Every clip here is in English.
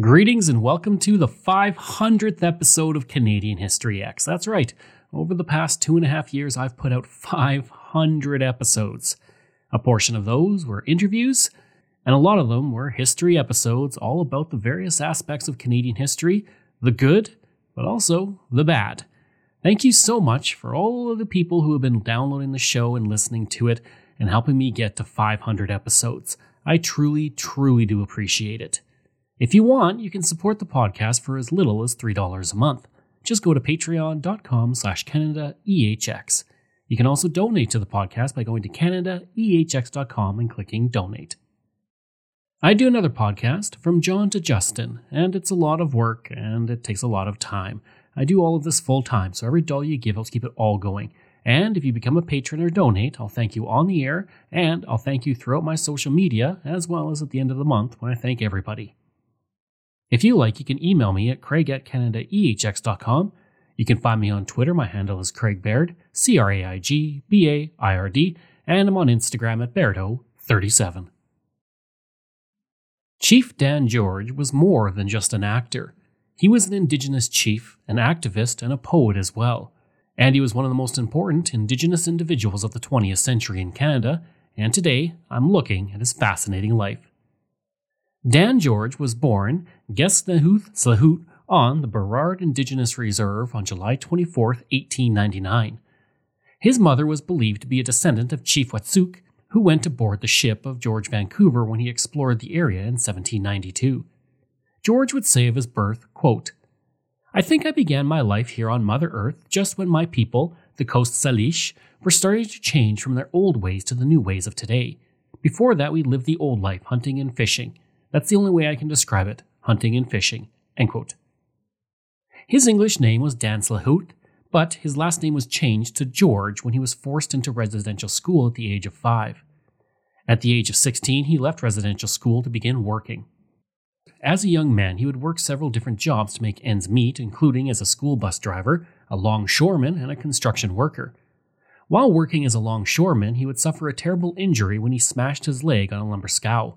Greetings and welcome to the 500th episode of Canadian History X. That's right, over the past two and a half years, I've put out 500 episodes. A portion of those were interviews, and a lot of them were history episodes all about the various aspects of Canadian history the good, but also the bad. Thank you so much for all of the people who have been downloading the show and listening to it and helping me get to 500 episodes. I truly, truly do appreciate it. If you want, you can support the podcast for as little as $3 a month. Just go to patreon.com slash CanadaEHX. You can also donate to the podcast by going to CanadaEHX.com and clicking donate. I do another podcast, From John to Justin, and it's a lot of work and it takes a lot of time. I do all of this full time, so every dollar you give helps keep it all going. And if you become a patron or donate, I'll thank you on the air, and I'll thank you throughout my social media, as well as at the end of the month when I thank everybody. If you like, you can email me at craig at canadaehx.com. You can find me on Twitter. My handle is Craig Baird, C R A I G B A I R D, and I'm on Instagram at Bairdo37. Chief Dan George was more than just an actor. He was an Indigenous chief, an activist, and a poet as well. And he was one of the most important Indigenous individuals of the 20th century in Canada, and today I'm looking at his fascinating life. Dan George was born Geswanouth Slahoot on the Burrard Indigenous Reserve on July 24, 1899. His mother was believed to be a descendant of Chief Watsuk, who went aboard the ship of George Vancouver when he explored the area in 1792. George would say of his birth, quote, I think I began my life here on Mother Earth just when my people, the Coast Salish, were starting to change from their old ways to the new ways of today. Before that, we lived the old life, hunting and fishing. That's the only way I can describe it hunting and fishing. His English name was Dan Slahoot, but his last name was changed to George when he was forced into residential school at the age of five. At the age of 16, he left residential school to begin working. As a young man, he would work several different jobs to make ends meet, including as a school bus driver, a longshoreman, and a construction worker. While working as a longshoreman, he would suffer a terrible injury when he smashed his leg on a lumber scow.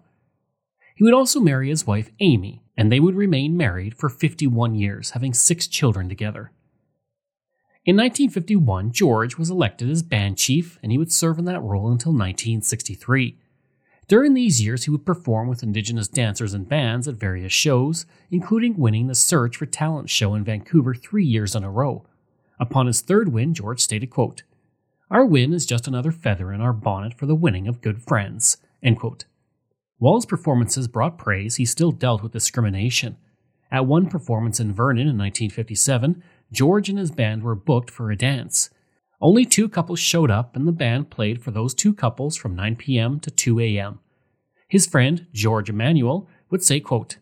He would also marry his wife, Amy, and they would remain married for 51 years, having six children together. In 1951, George was elected as band chief, and he would serve in that role until 1963. During these years, he would perform with Indigenous dancers and bands at various shows, including winning the Search for Talent show in Vancouver three years in a row. Upon his third win, George stated, quote, Our win is just another feather in our bonnet for the winning of good friends. End quote. While his performances brought praise, he still dealt with discrimination. At one performance in Vernon in 1957, George and his band were booked for a dance. Only two couples showed up, and the band played for those two couples from 9 p.m. to 2 a.m. His friend, George Emanuel, would say, quote,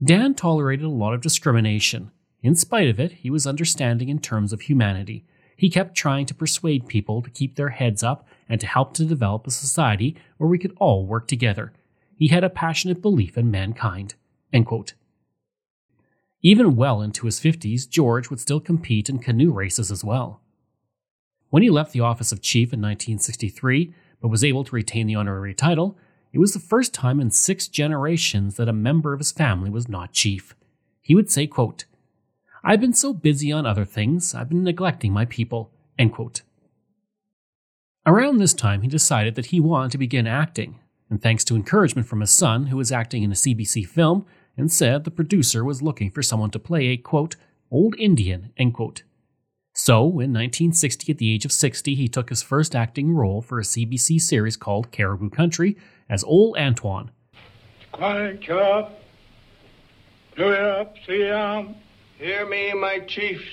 Dan tolerated a lot of discrimination. In spite of it, he was understanding in terms of humanity. He kept trying to persuade people to keep their heads up and to help to develop a society where we could all work together he had a passionate belief in mankind. Even well into his 50s, George would still compete in canoe races as well. When he left the office of chief in 1963, but was able to retain the honorary title, it was the first time in six generations that a member of his family was not chief. He would say, quote, I've been so busy on other things, I've been neglecting my people. Around this time, he decided that he wanted to begin acting, and thanks to encouragement from his son, who was acting in a CBC film, and said the producer was looking for someone to play a, quote, old Indian, end quote. So, in 1960, at the age of 60, he took his first acting role for a CBC series called Caribou Country as Old Antoine. Quiet, chop. Do it up, Siam. Um, hear me, my chiefs.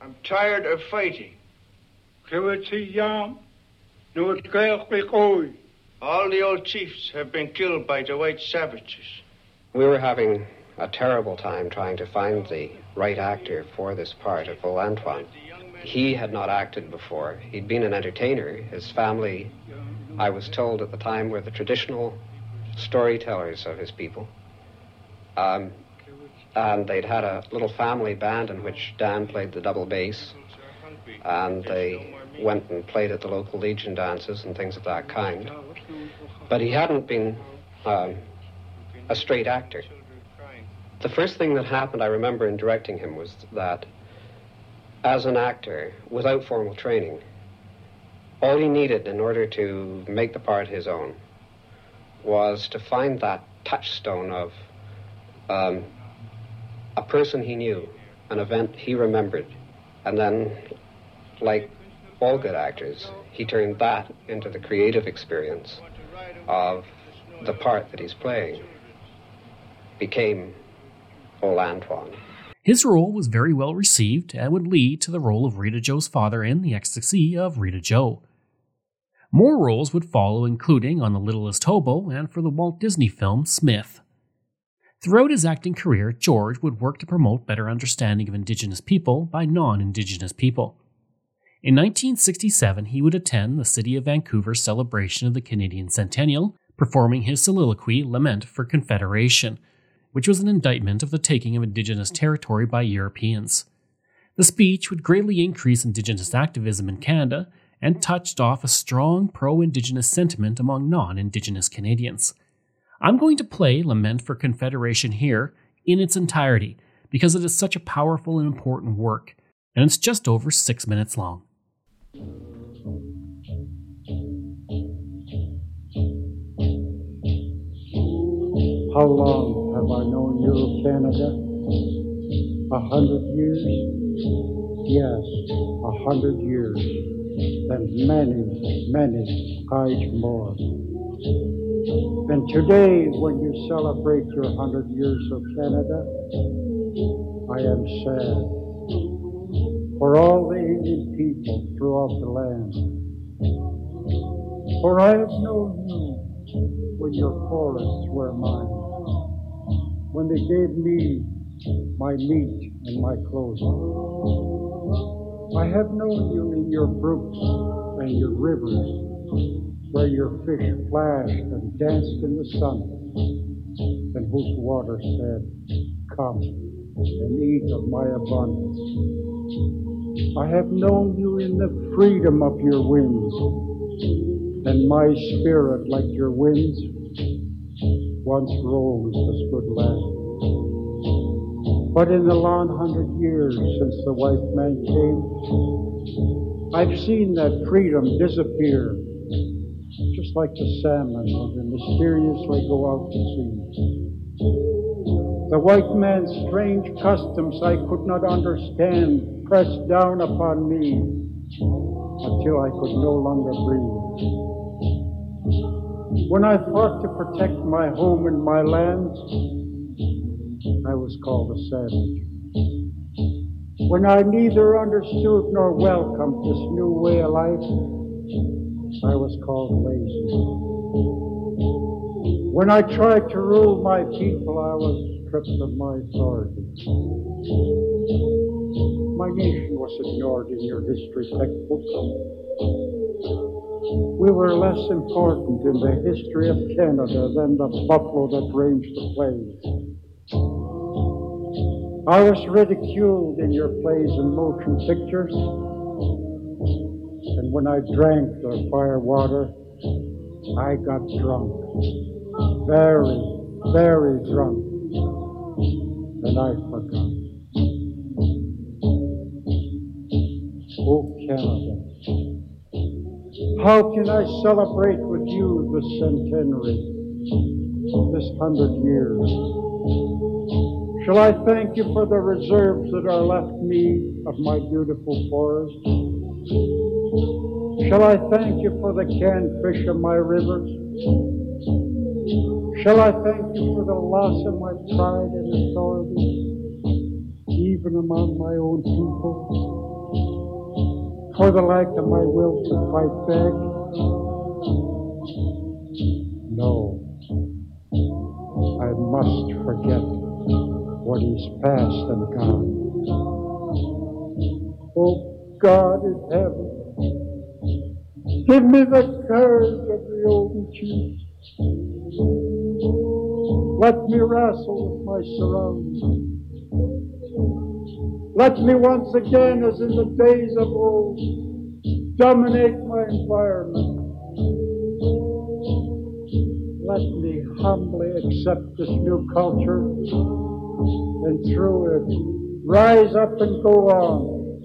I'm tired of fighting. Kiwit Siam. Nuit Quelklikoi. All the old chiefs have been killed by the white savages. We were having a terrible time trying to find the right actor for this part of Old Antoine. He had not acted before. He'd been an entertainer. His family, I was told at the time, were the traditional storytellers of his people. Um, and they'd had a little family band in which Dan played the double bass, and they went and played at the local Legion dances and things of that kind. But he hadn't been um, a straight actor. The first thing that happened, I remember, in directing him was that as an actor, without formal training, all he needed in order to make the part his own was to find that touchstone of um, a person he knew, an event he remembered, and then, like all good actors, he turned that into the creative experience of the part that he's playing. Became Old Antoine. His role was very well received and would lead to the role of Rita Joe's father in The Ecstasy of Rita Joe. More roles would follow, including on The Littlest Hobo and for the Walt Disney film Smith. Throughout his acting career, George would work to promote better understanding of Indigenous people by non Indigenous people. In 1967, he would attend the City of Vancouver's celebration of the Canadian Centennial, performing his soliloquy Lament for Confederation, which was an indictment of the taking of Indigenous territory by Europeans. The speech would greatly increase Indigenous activism in Canada and touched off a strong pro Indigenous sentiment among non Indigenous Canadians. I'm going to play Lament for Confederation here in its entirety because it is such a powerful and important work, and it's just over six minutes long. How long have I known you, Canada? A hundred years? Yes, a hundred years. And many, many times more. And today, when you celebrate your hundred years of Canada, I am sad for all the Indian people throughout the land. For I have known you when your forests were mine, when they gave me my meat and my clothing. I have known you in your brooks and your rivers, where your fish flashed and danced in the sun, and whose water said, Come and eat of my abundance. I have known you in the freedom of your winds and my spirit, like your winds, once roamed this good land. But in the long hundred years since the white man came, I've seen that freedom disappear, just like the salmon when they mysteriously go out to sea. The white man's strange customs I could not understand pressed down upon me until I could no longer breathe. When I fought to protect my home and my land, I was called a savage. When I neither understood nor welcomed this new way of life, I was called lazy. When I tried to rule my people, I was stripped of my authority. My nation was ignored in your history textbooks. We were less important in the history of Canada than the buffalo that ranged the plains. I was ridiculed in your plays and motion pictures, and when I drank the fire water, I got drunk. Very, very drunk. and I forgot. Oh, Canada, how can I celebrate with you the centenary, of this hundred years? Shall I thank you for the reserves that are left me of my beautiful forest? Shall I thank you for the canned fish of my rivers? Shall I thank you for the loss of my pride and authority, even among my own people? For the lack of my will to fight back? No. I must forget what is past and gone. Oh, God in heaven, give me the courage of the old chiefs. Let me wrestle with my surroundings. Let me once again, as in the days of old, dominate my environment. Let me humbly accept this new culture and through it rise up and go on.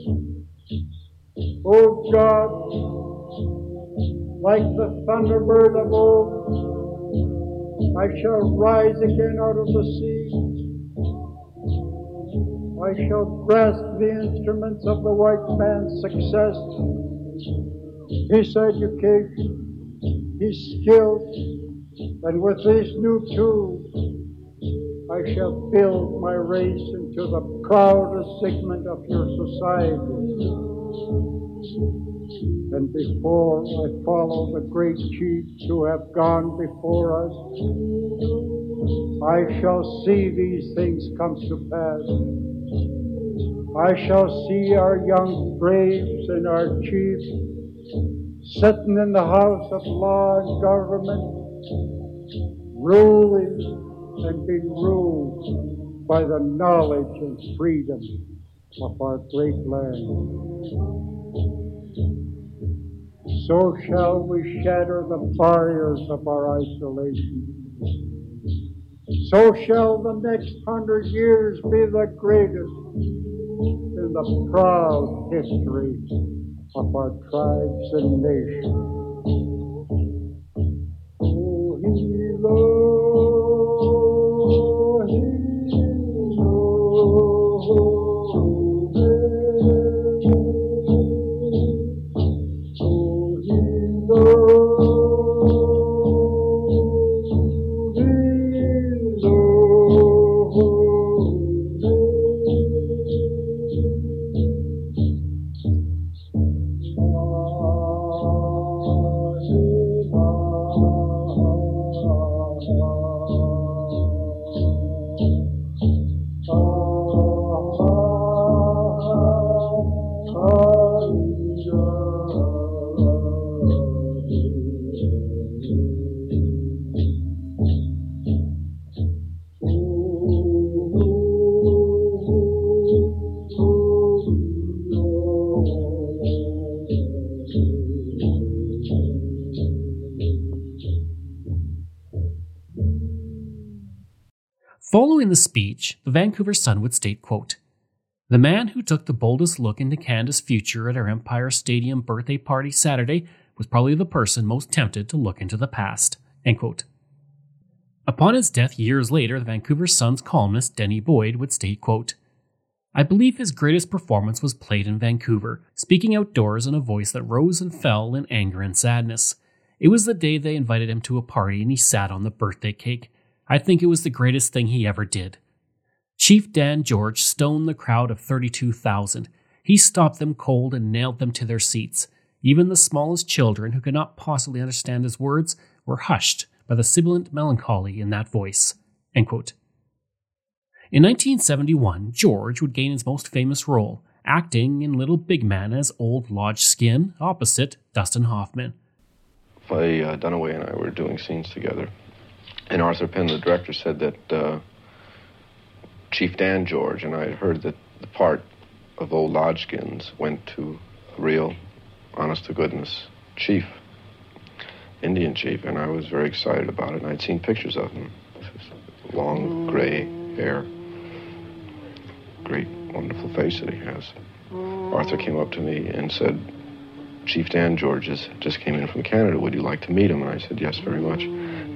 Oh God, like the thunderbird of old, I shall rise again out of the sea I shall grasp the instruments of the white man's success, his education, his skills, and with these new tools, I shall build my race into the proudest segment of your society. And before I follow the great chiefs who have gone before us, I shall see these things come to pass. I shall see our young braves and our chiefs sitting in the house of law and government, ruling and being ruled by the knowledge and freedom of our great land. So shall we shatter the barriers of our isolation. So shall the next hundred years be the greatest the proud history of our tribes and nations. Following the speech, the Vancouver Sun would state, quote, The man who took the boldest look into Canada's future at our Empire Stadium birthday party Saturday was probably the person most tempted to look into the past. End quote. Upon his death years later, the Vancouver Sun's columnist Denny Boyd would state, quote, I believe his greatest performance was played in Vancouver, speaking outdoors in a voice that rose and fell in anger and sadness. It was the day they invited him to a party and he sat on the birthday cake. I think it was the greatest thing he ever did. Chief Dan George stoned the crowd of 32,000. He stopped them cold and nailed them to their seats. Even the smallest children, who could not possibly understand his words, were hushed by the sibilant melancholy in that voice. In 1971, George would gain his most famous role, acting in Little Big Man as Old Lodge Skin opposite Dustin Hoffman. I, uh, Dunaway and I were doing scenes together. And Arthur Penn, the director, said that uh, Chief Dan George, and I had heard that the part of old Lodgeskins went to a real, honest to goodness chief, Indian chief, and I was very excited about it. And I'd seen pictures of him, long gray hair. great, wonderful face that he has. Arthur came up to me and said, Chief Dan Georges just came in from Canada. Would you like to meet him? And I said, yes, very much.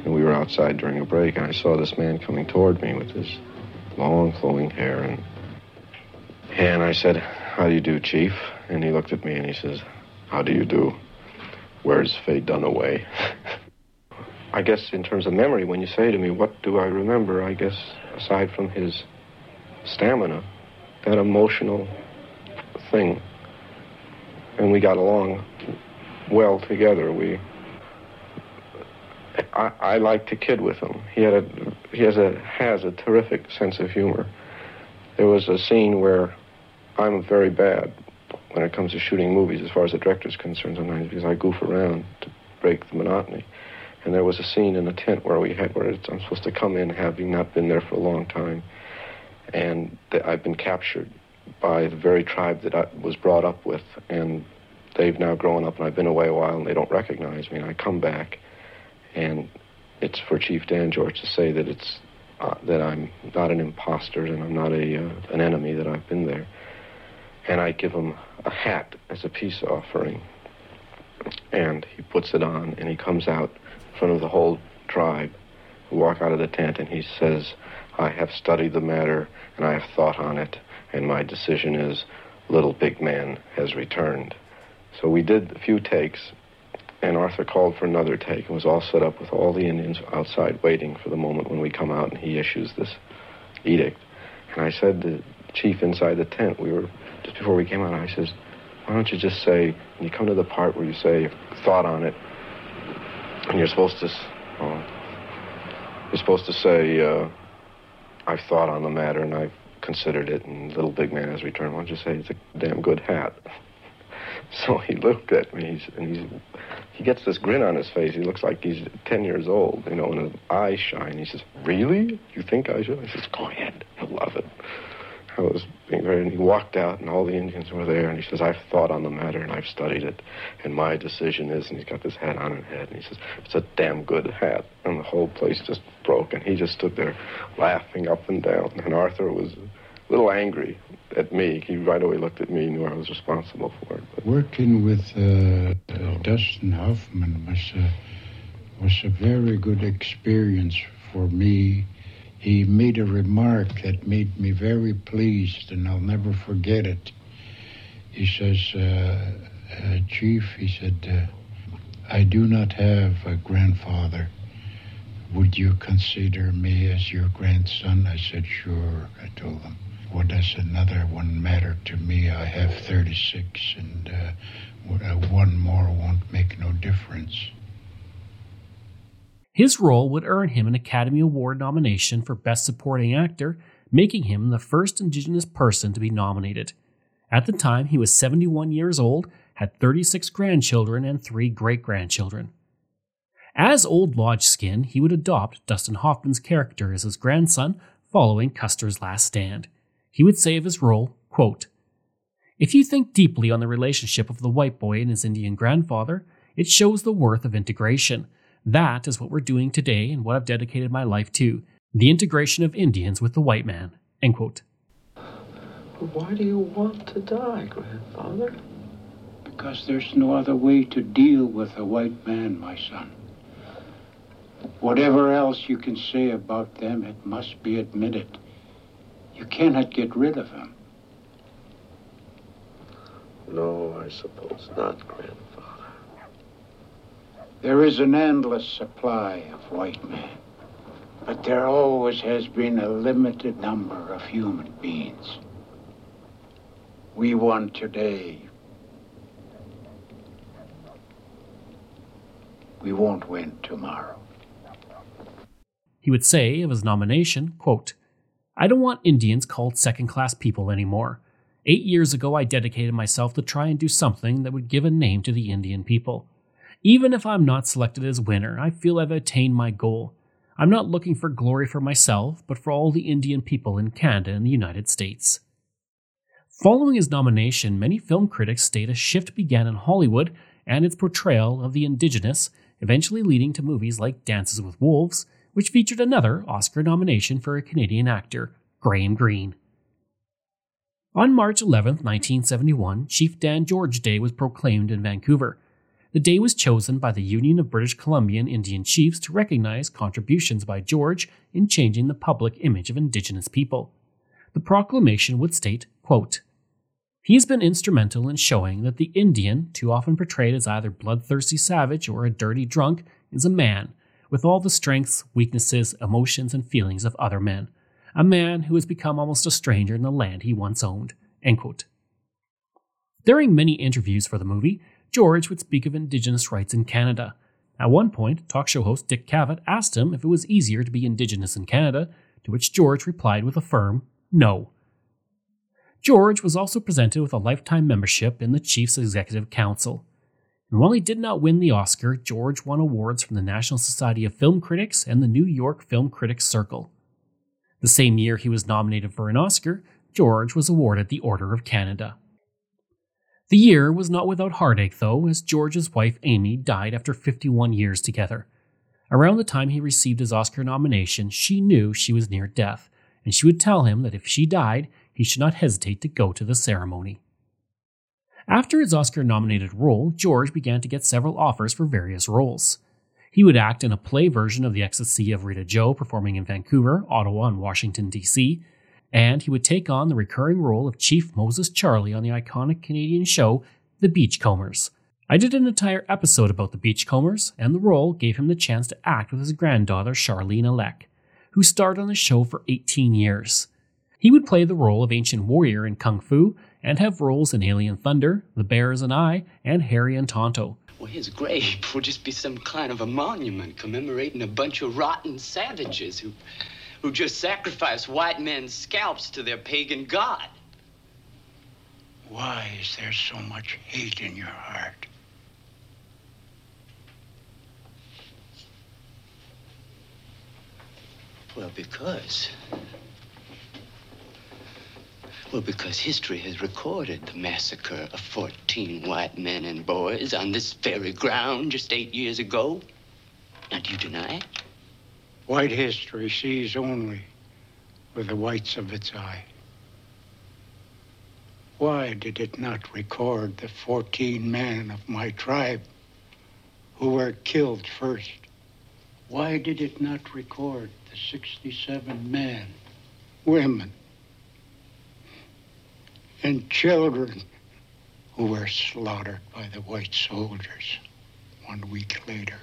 And we were outside during a break, and I saw this man coming toward me with his long flowing hair. And, and I said, how do you do, Chief? And he looked at me and he says, how do you do? Where's Faye Dunaway? I guess in terms of memory, when you say to me, what do I remember? I guess aside from his stamina, that emotional thing and we got along well together. We, I, I like to kid with him. He had a, he has a has a terrific sense of humor. There was a scene where I'm very bad when it comes to shooting movies, as far as the director's concerned, sometimes because I goof around to break the monotony. And there was a scene in the tent where we had where I'm supposed to come in having not been there for a long time, and I've been captured by the very tribe that I was brought up with, and they've now grown up, and I've been away a while, and they don't recognize me. And I come back, and it's for Chief Dan George to say that it's uh, that I'm not an imposter and I'm not a uh, an enemy. That I've been there, and I give him a hat as a peace offering, and he puts it on, and he comes out in front of the whole tribe, who walk out of the tent, and he says, "I have studied the matter, and I have thought on it." and my decision is Little Big Man has returned. So we did a few takes, and Arthur called for another take and was all set up with all the Indians outside waiting for the moment when we come out and he issues this edict. And I said to the chief inside the tent, we were, just before we came out, I says, why don't you just say, when you come to the part where you say, thought on it, and you're supposed to, oh, you're supposed to say, uh, I've thought on the matter and I've considered it, and Little Big Man has returned. Why don't you say it's a damn good hat? So he looked at me, and he's, he gets this grin on his face. He looks like he's 10 years old, you know, and his eyes shine. He says, really? You think I should? I says, go ahead. He'll love it. I was being very, and he walked out, and all the Indians were there, and he says, I've thought on the matter, and I've studied it, and my decision is, and he's got this hat on his head, and he says, it's a damn good hat. And the whole place just broke, and he just stood there laughing up and down, and Arthur was a little angry at me. He right away looked at me and knew I was responsible for it. But... Working with uh, uh, Dustin Hoffman was a, was a very good experience for me he made a remark that made me very pleased, and I'll never forget it. He says, uh, uh, Chief, he said, uh, I do not have a grandfather. Would you consider me as your grandson? I said, Sure, I told him. What does another one matter to me? I have 36, and uh, uh, one more won't make no difference. His role would earn him an Academy Award nomination for Best Supporting Actor, making him the first Indigenous person to be nominated. At the time, he was 71 years old, had 36 grandchildren, and three great grandchildren. As Old Lodge Skin, he would adopt Dustin Hoffman's character as his grandson following Custer's last stand. He would say of his role, quote, If you think deeply on the relationship of the white boy and his Indian grandfather, it shows the worth of integration – that is what we're doing today and what I've dedicated my life to the integration of Indians with the white man. End quote. Why do you want to die, grandfather? Because there's no other way to deal with a white man, my son. Whatever else you can say about them, it must be admitted. You cannot get rid of them. No, I suppose not, grandfather. There is an endless supply of white men, but there always has been a limited number of human beings. We won today. We won't win tomorrow. He would say of his nomination, quote, I don't want Indians called second class people anymore. Eight years ago, I dedicated myself to try and do something that would give a name to the Indian people. Even if I'm not selected as winner, I feel I've attained my goal. I'm not looking for glory for myself, but for all the Indian people in Canada and the United States. Following his nomination, many film critics state a shift began in Hollywood and its portrayal of the Indigenous, eventually leading to movies like Dances with Wolves, which featured another Oscar nomination for a Canadian actor, Graham Greene. On March 11, 1971, Chief Dan George Day was proclaimed in Vancouver. The day was chosen by the Union of British Columbian Indian Chiefs to recognize contributions by George in changing the public image of Indigenous people. The proclamation would state, quote, He has been instrumental in showing that the Indian, too often portrayed as either bloodthirsty savage or a dirty drunk, is a man, with all the strengths, weaknesses, emotions, and feelings of other men a man who has become almost a stranger in the land he once owned. During many interviews for the movie, George would speak of Indigenous rights in Canada. At one point, talk show host Dick Cavett asked him if it was easier to be Indigenous in Canada, to which George replied with a firm no. George was also presented with a lifetime membership in the Chiefs Executive Council. And while he did not win the Oscar, George won awards from the National Society of Film Critics and the New York Film Critics Circle. The same year he was nominated for an Oscar, George was awarded the Order of Canada. The year was not without heartache, though, as George's wife Amy died after 51 years together. Around the time he received his Oscar nomination, she knew she was near death, and she would tell him that if she died, he should not hesitate to go to the ceremony. After his Oscar nominated role, George began to get several offers for various roles. He would act in a play version of The Ecstasy of Rita Joe performing in Vancouver, Ottawa, and Washington, D.C., and he would take on the recurring role of Chief Moses Charlie on the iconic Canadian show The Beachcombers. I did an entire episode about the Beachcombers, and the role gave him the chance to act with his granddaughter Charlene Aleck, who starred on the show for 18 years. He would play the role of ancient warrior in Kung Fu and have roles in Alien Thunder, The Bears and I, and Harry and Tonto. Well, his grave will just be some kind of a monument commemorating a bunch of rotten savages who, who just sacrificed white men's scalps to their pagan god. Why is there so much hate in your heart? Well, because well, because history has recorded the massacre of 14 white men and boys on this very ground just eight years ago. Now, do you deny it? White history sees only with the whites of its eye. Why did it not record the 14 men of my tribe who were killed first? Why did it not record the 67 men, women, and children who were slaughtered by the white soldiers one week later.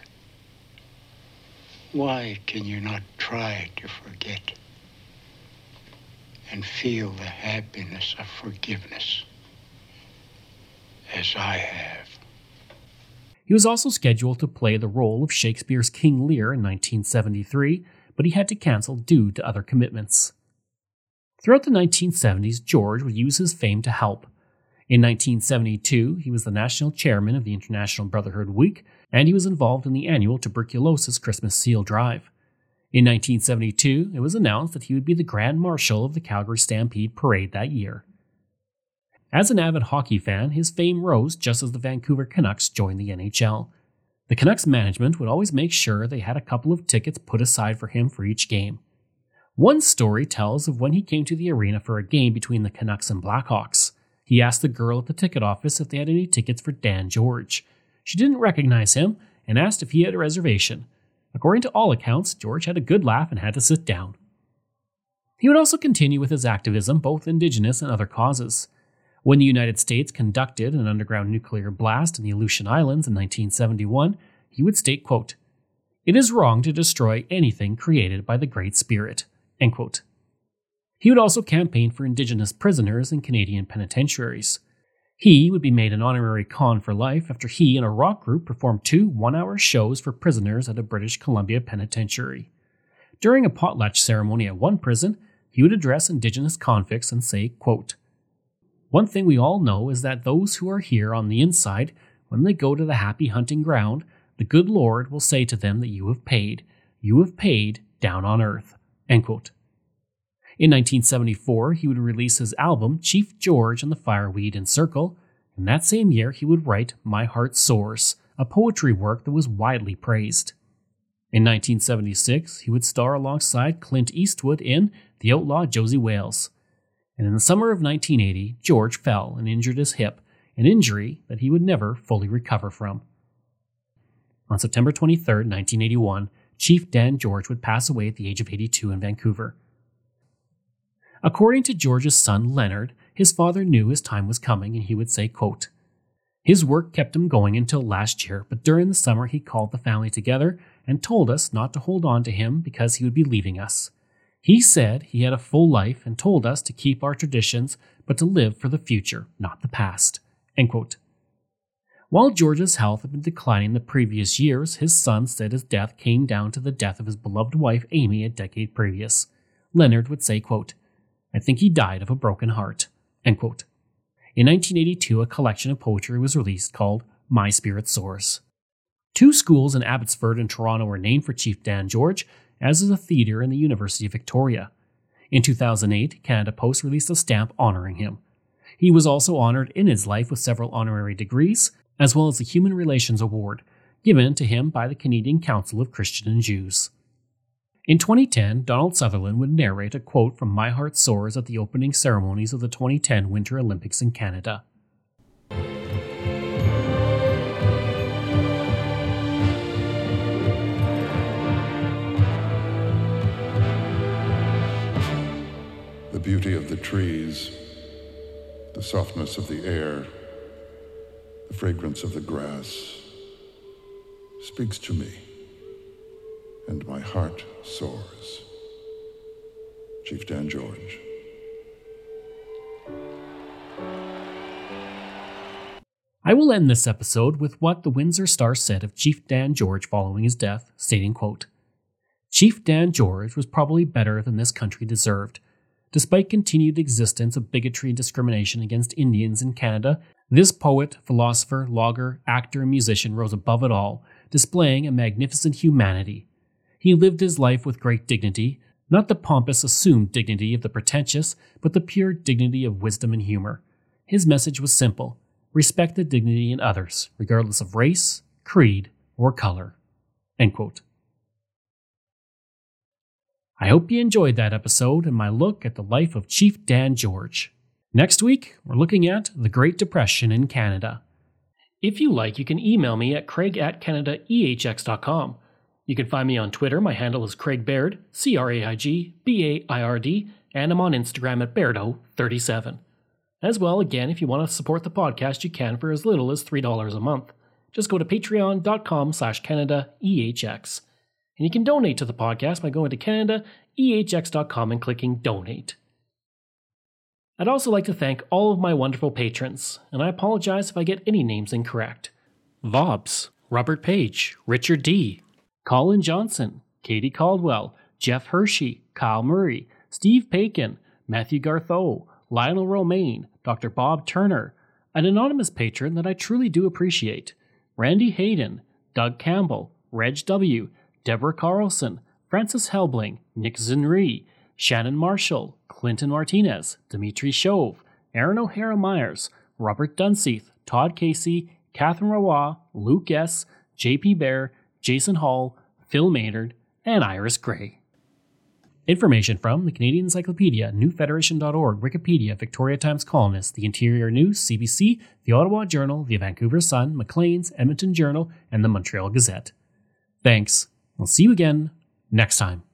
Why can you not try to forget and feel the happiness of forgiveness as I have? He was also scheduled to play the role of Shakespeare's King Lear in 1973, but he had to cancel due to other commitments. Throughout the 1970s, George would use his fame to help. In 1972, he was the national chairman of the International Brotherhood Week, and he was involved in the annual tuberculosis Christmas seal drive. In 1972, it was announced that he would be the Grand Marshal of the Calgary Stampede Parade that year. As an avid hockey fan, his fame rose just as the Vancouver Canucks joined the NHL. The Canucks management would always make sure they had a couple of tickets put aside for him for each game. One story tells of when he came to the arena for a game between the Canucks and Blackhawks. He asked the girl at the ticket office if they had any tickets for Dan George. She didn't recognize him and asked if he had a reservation. According to all accounts, George had a good laugh and had to sit down. He would also continue with his activism, both indigenous and other causes. When the United States conducted an underground nuclear blast in the Aleutian Islands in 1971, he would state, quote, It is wrong to destroy anything created by the Great Spirit. End quote. He would also campaign for Indigenous prisoners in Canadian penitentiaries. He would be made an honorary con for life after he and a rock group performed two one hour shows for prisoners at a British Columbia penitentiary. During a potlatch ceremony at one prison, he would address Indigenous convicts and say, quote, One thing we all know is that those who are here on the inside, when they go to the happy hunting ground, the good Lord will say to them that you have paid, you have paid down on earth. End quote. In 1974, he would release his album Chief George and the Fireweed and Circle, and that same year he would write My Heart Soars, a poetry work that was widely praised. In 1976, he would star alongside Clint Eastwood in The Outlaw Josey Wales. And in the summer of 1980, George fell and injured his hip, an injury that he would never fully recover from. On September 23, 1981, Chief Dan George would pass away at the age of 82 in Vancouver. According to George's son Leonard, his father knew his time was coming and he would say, quote, His work kept him going until last year, but during the summer he called the family together and told us not to hold on to him because he would be leaving us. He said he had a full life and told us to keep our traditions, but to live for the future, not the past. While George's health had been declining the previous years, his son said his death came down to the death of his beloved wife Amy a decade previous. Leonard would say, quote, I think he died of a broken heart. End quote. In 1982, a collection of poetry was released called My Spirit Soars. Two schools in Abbotsford and Toronto were named for Chief Dan George, as is a theatre in the University of Victoria. In 2008, Canada Post released a stamp honoring him. He was also honored in his life with several honorary degrees, as well as the Human Relations Award, given to him by the Canadian Council of Christian and Jews. In 2010, Donald Sutherland would narrate a quote from My Heart Soars at the opening ceremonies of the 2010 Winter Olympics in Canada. The beauty of the trees, the softness of the air, the fragrance of the grass speaks to me and my heart soars. Chief Dan George. I will end this episode with what the Windsor Star said of Chief Dan George following his death, stating, quote, Chief Dan George was probably better than this country deserved. Despite continued existence of bigotry and discrimination against Indians in Canada, this poet, philosopher, logger, actor, and musician rose above it all, displaying a magnificent humanity he lived his life with great dignity, not the pompous, assumed dignity of the pretentious, but the pure dignity of wisdom and humor. His message was simple respect the dignity in others, regardless of race, creed, or color. I hope you enjoyed that episode and my look at the life of Chief Dan George. Next week, we're looking at the Great Depression in Canada. If you like, you can email me at craig at canadaehx.com. You can find me on Twitter. My handle is Craig Baird, C R A I G B A I R D, and I'm on Instagram at Bairdo37. As well, again, if you want to support the podcast, you can for as little as $3 a month. Just go to patreon.com slash CanadaEHX. And you can donate to the podcast by going to CanadaEHX.com and clicking donate. I'd also like to thank all of my wonderful patrons, and I apologize if I get any names incorrect. Vobs, Robert Page, Richard D., Colin Johnson, Katie Caldwell, Jeff Hershey, Kyle Murray, Steve Paikin, Matthew Gartho, Lionel Romaine, Dr. Bob Turner, an anonymous patron that I truly do appreciate, Randy Hayden, Doug Campbell, Reg W., Deborah Carlson, Francis Helbling, Nick Zinri, Shannon Marshall, Clinton Martinez, Dimitri Shove, Aaron O'Hara Myers, Robert Dunseith, Todd Casey, Catherine Rawa, Luke S., JP Bear, Jason Hall, Phil Maynard, and Iris Gray. Information from the Canadian Encyclopedia, newfederation.org, Wikipedia, Victoria Times Colonist, the Interior News, CBC, the Ottawa Journal, the Vancouver Sun, Maclean's, Edmonton Journal, and the Montreal Gazette. Thanks. We'll see you again next time.